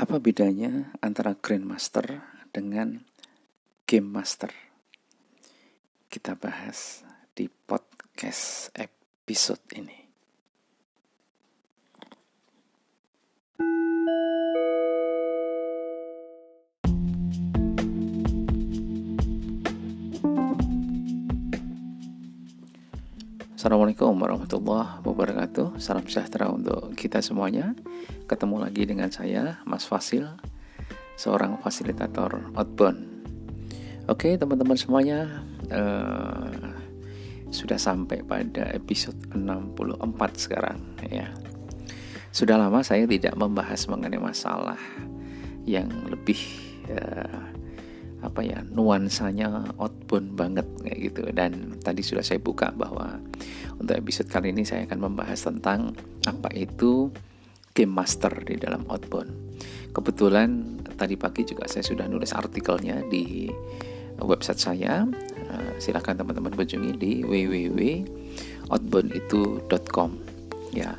Apa bedanya antara Grandmaster dengan Game Master? Kita bahas di podcast episode ini. Assalamualaikum warahmatullahi wabarakatuh. Salam sejahtera untuk kita semuanya. Ketemu lagi dengan saya, Mas Fasil Seorang fasilitator outbound. Oke teman-teman semuanya uh, Sudah sampai pada episode 64 sekarang ya. Sudah lama saya tidak membahas mengenai masalah Yang lebih uh, apa ya nuansanya outbound banget kayak gitu. Dan tadi sudah saya buka bahwa untuk episode kali ini saya akan membahas tentang apa itu game master di dalam outbound. Kebetulan tadi pagi juga saya sudah nulis artikelnya di website saya. Uh, silahkan teman-teman kunjungi di www.outbounditu.com ya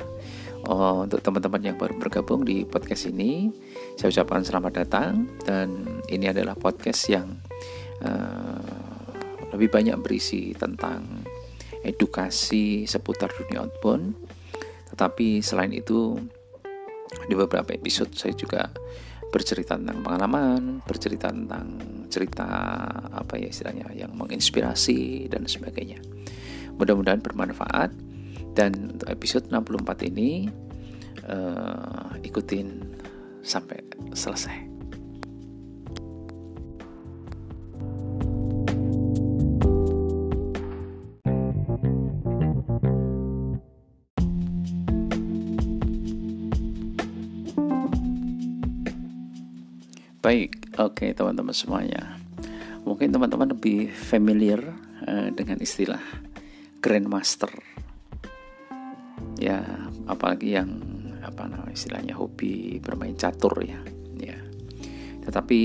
Oh, untuk teman-teman yang baru bergabung di podcast ini, saya ucapkan selamat datang dan ini adalah podcast yang uh, lebih banyak berisi tentang edukasi seputar dunia outbound. Tetapi selain itu di beberapa episode saya juga bercerita tentang pengalaman, bercerita tentang cerita apa ya istilahnya yang menginspirasi dan sebagainya. Mudah-mudahan bermanfaat dan untuk episode 64 ini uh, ikutin sampai selesai. Baik, oke okay, teman-teman semuanya. Mungkin teman-teman lebih familiar uh, dengan istilah Grandmaster ya apalagi yang apa namanya istilahnya hobi bermain catur ya. Ya. Tetapi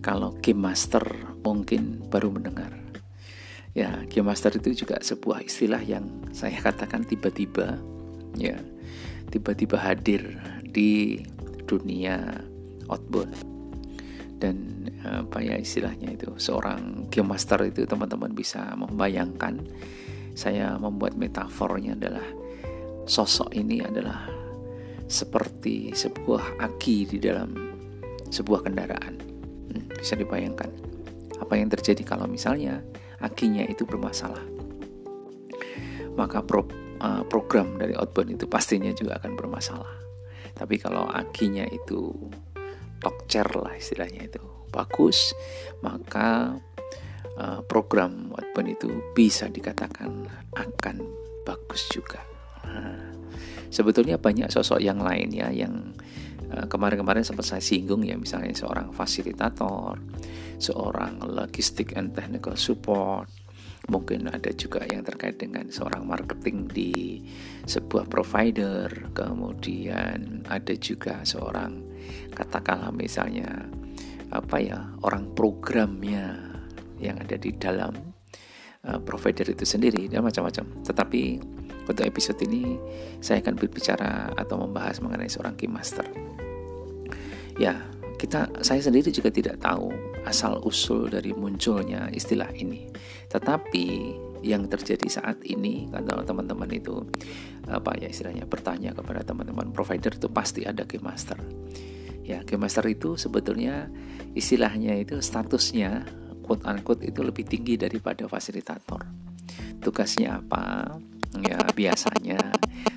kalau game master mungkin baru mendengar. Ya game master itu juga sebuah istilah yang saya katakan tiba-tiba ya tiba-tiba hadir di dunia outbound. Dan apa ya istilahnya itu seorang game master itu teman-teman bisa membayangkan. Saya membuat metafornya adalah sosok ini adalah seperti sebuah aki di dalam sebuah kendaraan. Hmm, bisa dibayangkan apa yang terjadi kalau misalnya akinya itu bermasalah. Maka pro, uh, program dari outbound itu pastinya juga akan bermasalah. Tapi kalau akinya itu tokcer lah istilahnya itu bagus, maka uh, program outbound itu bisa dikatakan akan bagus juga. Nah, sebetulnya banyak sosok yang lain ya yang eh, kemarin-kemarin sempat saya singgung ya misalnya seorang fasilitator, seorang logistik and technical support, mungkin ada juga yang terkait dengan seorang marketing di sebuah provider, kemudian ada juga seorang katakanlah misalnya apa ya orang programnya yang ada di dalam uh, provider itu sendiri dan macam-macam. Tetapi untuk episode ini saya akan berbicara atau membahas mengenai seorang game master. Ya, kita saya sendiri juga tidak tahu asal usul dari munculnya istilah ini. Tetapi yang terjadi saat ini kalau teman-teman itu apa ya istilahnya bertanya kepada teman-teman provider itu pasti ada game master. Ya, game master itu sebetulnya istilahnya itu statusnya quote unquote itu lebih tinggi daripada fasilitator. Tugasnya apa? Ya biasanya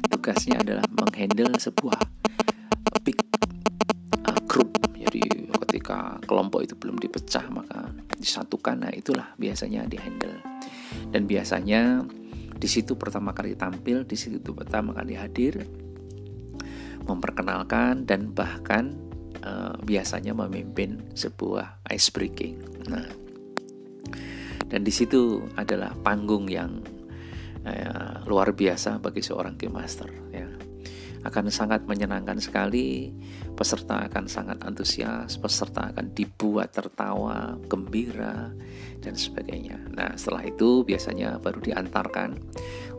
tugasnya adalah menghandle sebuah big uh, group. Jadi ketika kelompok itu belum dipecah maka disatukan. Nah itulah biasanya dihandle. Dan biasanya di situ pertama kali tampil di situ pertama kali hadir memperkenalkan dan bahkan uh, biasanya memimpin sebuah ice breaking. Nah dan di situ adalah panggung yang eh, luar biasa bagi seorang game master ya akan sangat menyenangkan sekali. Peserta akan sangat antusias, peserta akan dibuat tertawa, gembira, dan sebagainya. Nah, setelah itu biasanya baru diantarkan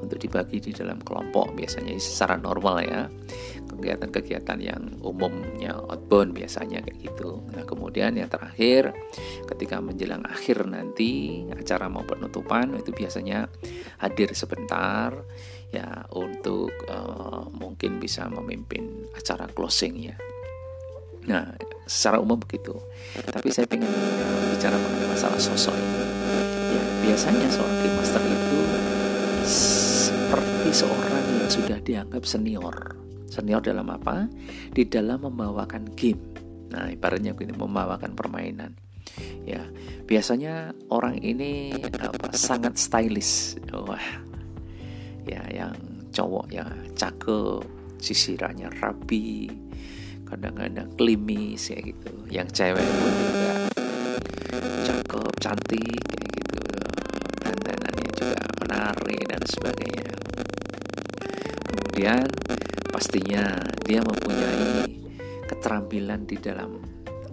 untuk dibagi di dalam kelompok, biasanya secara normal ya. Kegiatan-kegiatan yang umumnya outbound biasanya kayak gitu. Nah, kemudian yang terakhir ketika menjelang akhir nanti acara mau penutupan itu biasanya hadir sebentar ya untuk uh, mungkin bisa memimpin acara closing ya. Nah, secara umum begitu. Tapi saya ingin uh, bicara mengenai masalah sosok ini. Ya, biasanya seorang game master itu seperti seorang yang sudah dianggap senior. Senior dalam apa? Di dalam membawakan game. Nah, ibaratnya begini, membawakan permainan. Ya, biasanya orang ini apa sangat stylish. Wah, ya yang cowok ya cakep sisirannya rapi kadang-kadang klimis ya gitu. Yang cewek pun juga cakep cantik kayak gitu. Dandanannya juga menarik dan sebagainya. Kemudian pastinya dia mempunyai keterampilan di dalam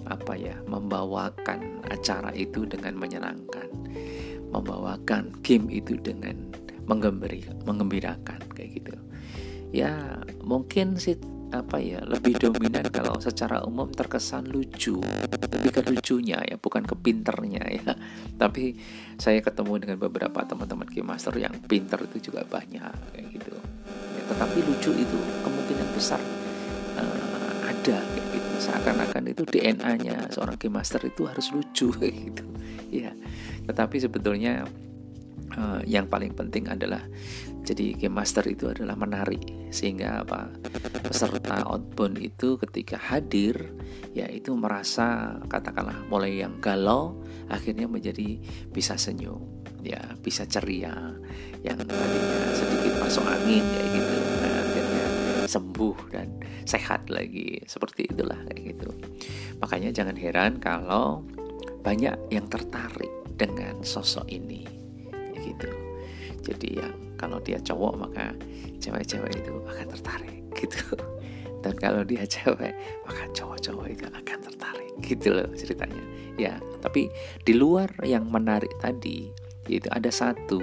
apa ya membawakan acara itu dengan menyenangkan. Membawakan game itu dengan menggembiri, mengembirakan kayak gitu. Ya mungkin sih apa ya lebih dominan kalau secara umum terkesan lucu lebih ke lucunya ya bukan ke pinternya ya. Tapi saya ketemu dengan beberapa teman-teman game master yang pinter itu juga banyak kayak gitu. Ya, tetapi lucu itu kemungkinan besar uh, ada kayak gitu. Seakan-akan itu DNA-nya seorang game master itu harus lucu kayak gitu. Ya tetapi sebetulnya uh, yang paling penting adalah jadi game master itu adalah menarik sehingga apa peserta outbound itu ketika hadir ya itu merasa katakanlah mulai yang galau akhirnya menjadi bisa senyum ya bisa ceria yang tadinya sedikit masuk angin kayak gitu. Nah, akhirnya sembuh dan sehat lagi. Seperti itulah kayak gitu. Makanya jangan heran kalau banyak yang tertarik dengan sosok ini gitu. Jadi ya kalau dia cowok maka cewek-cewek itu akan tertarik gitu. Dan kalau dia cewek maka cowok-cowok itu akan tertarik gitu loh ceritanya. Ya tapi di luar yang menarik tadi yaitu ada satu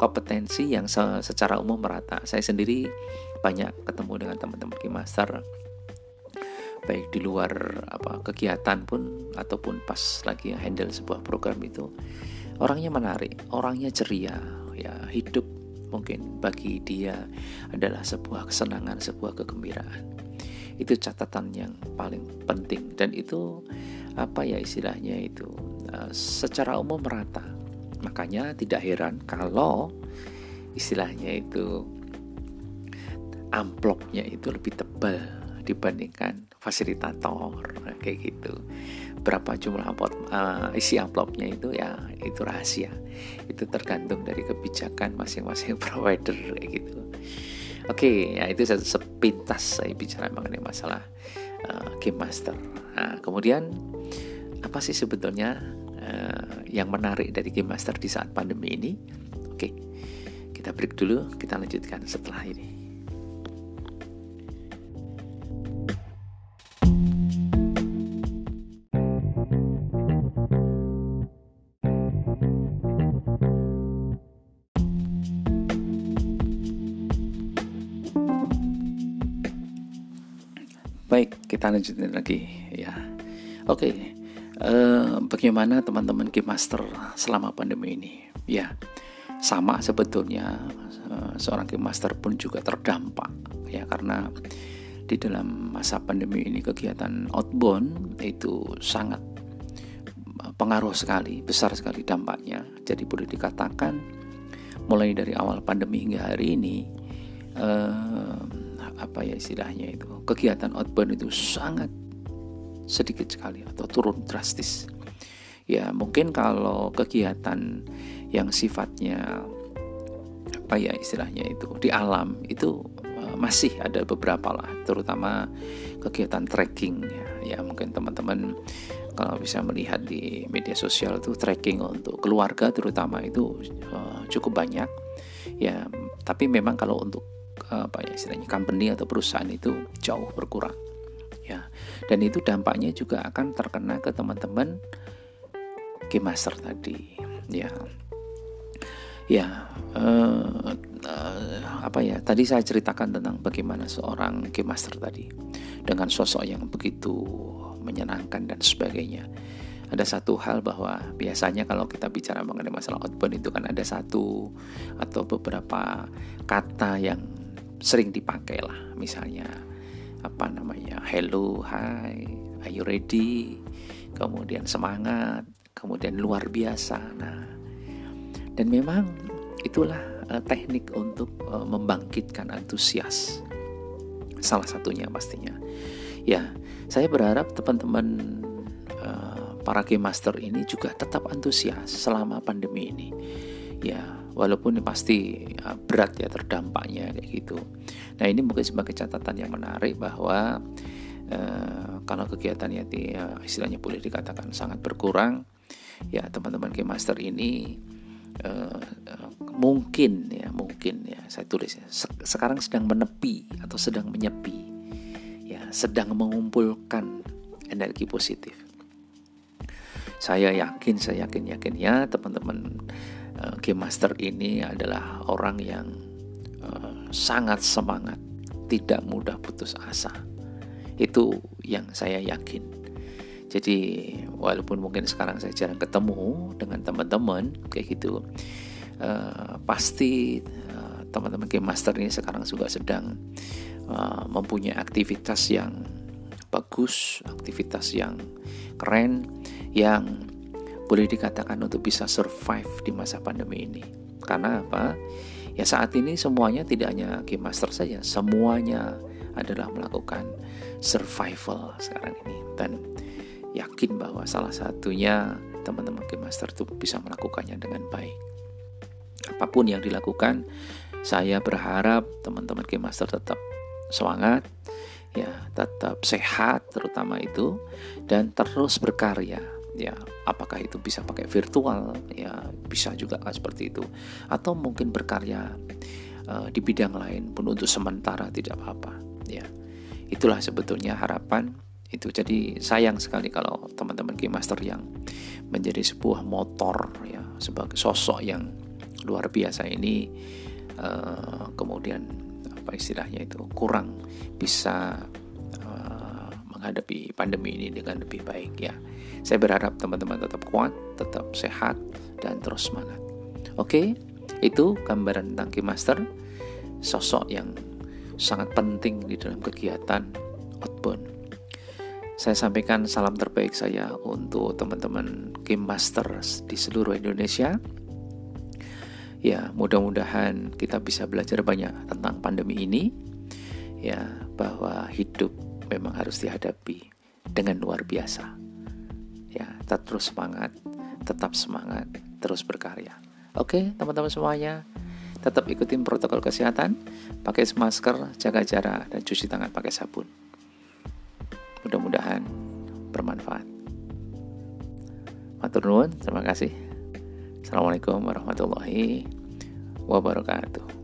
kompetensi yang secara umum merata. Saya sendiri banyak ketemu dengan teman-teman master. Baik di luar apa kegiatan pun ataupun pas lagi handle sebuah program itu orangnya menarik, orangnya ceria, ya hidup mungkin bagi dia adalah sebuah kesenangan, sebuah kegembiraan. Itu catatan yang paling penting dan itu apa ya istilahnya itu uh, secara umum merata. Makanya tidak heran kalau istilahnya itu amplopnya itu lebih tebal dibandingkan fasilitator kayak gitu. Berapa jumlah amplop uh, isi amplopnya itu ya itu rahasia. Itu tergantung dari kebijakan masing-masing provider kayak gitu. Oke ya itu sepintas saya bicara mengenai masalah uh, game master. Nah, kemudian apa sih sebetulnya uh, yang menarik dari game master di saat pandemi ini? Oke kita break dulu kita lanjutkan setelah ini kita lanjutin lagi ya. Oke, uh, bagaimana teman-teman game master selama pandemi ini? Ya, sama sebetulnya uh, seorang game master pun juga terdampak ya karena di dalam masa pandemi ini kegiatan outbound itu sangat pengaruh sekali, besar sekali dampaknya. Jadi boleh dikatakan mulai dari awal pandemi hingga hari ini apa ya istilahnya itu kegiatan outbound itu sangat sedikit sekali atau turun drastis. Ya mungkin kalau kegiatan yang sifatnya apa ya istilahnya itu di alam itu uh, masih ada beberapa lah terutama kegiatan trekking ya, ya mungkin teman-teman kalau bisa melihat di media sosial itu trekking untuk keluarga terutama itu uh, cukup banyak. Ya tapi memang kalau untuk apa ya istilahnya company atau perusahaan itu jauh berkurang ya. Dan itu dampaknya juga akan terkena ke teman-teman game master tadi ya. Ya uh, uh, apa ya tadi saya ceritakan tentang bagaimana seorang game master tadi dengan sosok yang begitu menyenangkan dan sebagainya. Ada satu hal bahwa biasanya kalau kita bicara mengenai masalah outbound itu kan ada satu atau beberapa kata yang sering dipakai lah. Misalnya apa namanya hello hi are you ready? Kemudian semangat kemudian luar biasa. Nah dan memang itulah uh, teknik untuk uh, membangkitkan antusias. Salah satunya pastinya. Ya saya berharap teman-teman uh, para game master ini juga tetap antusias selama pandemi ini. Ya, walaupun pasti ya, berat ya terdampaknya kayak gitu. Nah, ini mungkin sebagai catatan yang menarik bahwa eh, kalau kegiatannya ya, istilahnya boleh dikatakan sangat berkurang, ya teman-teman game master ini eh, mungkin ya mungkin ya saya tulis ya sekarang sedang menepi atau sedang menyepi ya sedang mengumpulkan energi positif saya yakin, saya yakin yakin ya teman-teman uh, game master ini adalah orang yang uh, sangat semangat, tidak mudah putus asa. Itu yang saya yakin. Jadi walaupun mungkin sekarang saya jarang ketemu dengan teman-teman kayak gitu, uh, pasti teman-teman game master ini sekarang juga sedang uh, mempunyai aktivitas yang bagus, aktivitas yang keren yang boleh dikatakan untuk bisa survive di masa pandemi ini. Karena apa? Ya saat ini semuanya tidak hanya game master saja, semuanya adalah melakukan survival sekarang ini dan yakin bahwa salah satunya teman-teman game master itu bisa melakukannya dengan baik. Apa pun yang dilakukan, saya berharap teman-teman game master tetap semangat, ya tetap sehat terutama itu dan terus berkarya ya apakah itu bisa pakai virtual? Ya bisa juga kan seperti itu. Atau mungkin berkarya uh, di bidang lain pun untuk sementara tidak apa-apa. Ya itulah sebetulnya harapan itu. Jadi sayang sekali kalau teman-teman game master yang menjadi sebuah motor ya sebagai sosok yang luar biasa ini uh, kemudian apa istilahnya itu kurang bisa menghadapi pandemi ini dengan lebih baik ya saya berharap teman-teman tetap kuat, tetap sehat, dan terus semangat. Oke, itu gambaran tentang Master, sosok yang sangat penting di dalam kegiatan outbound. Saya sampaikan salam terbaik saya untuk teman-teman Game Master di seluruh Indonesia. Ya, mudah-mudahan kita bisa belajar banyak tentang pandemi ini. Ya, bahwa hidup memang harus dihadapi dengan luar biasa. Ya tetap terus semangat tetap semangat terus berkarya. Oke teman-teman semuanya tetap ikutin protokol kesehatan pakai masker jaga jarak dan cuci tangan pakai sabun. Mudah-mudahan bermanfaat. Matur nuwun terima kasih. Assalamualaikum warahmatullahi wabarakatuh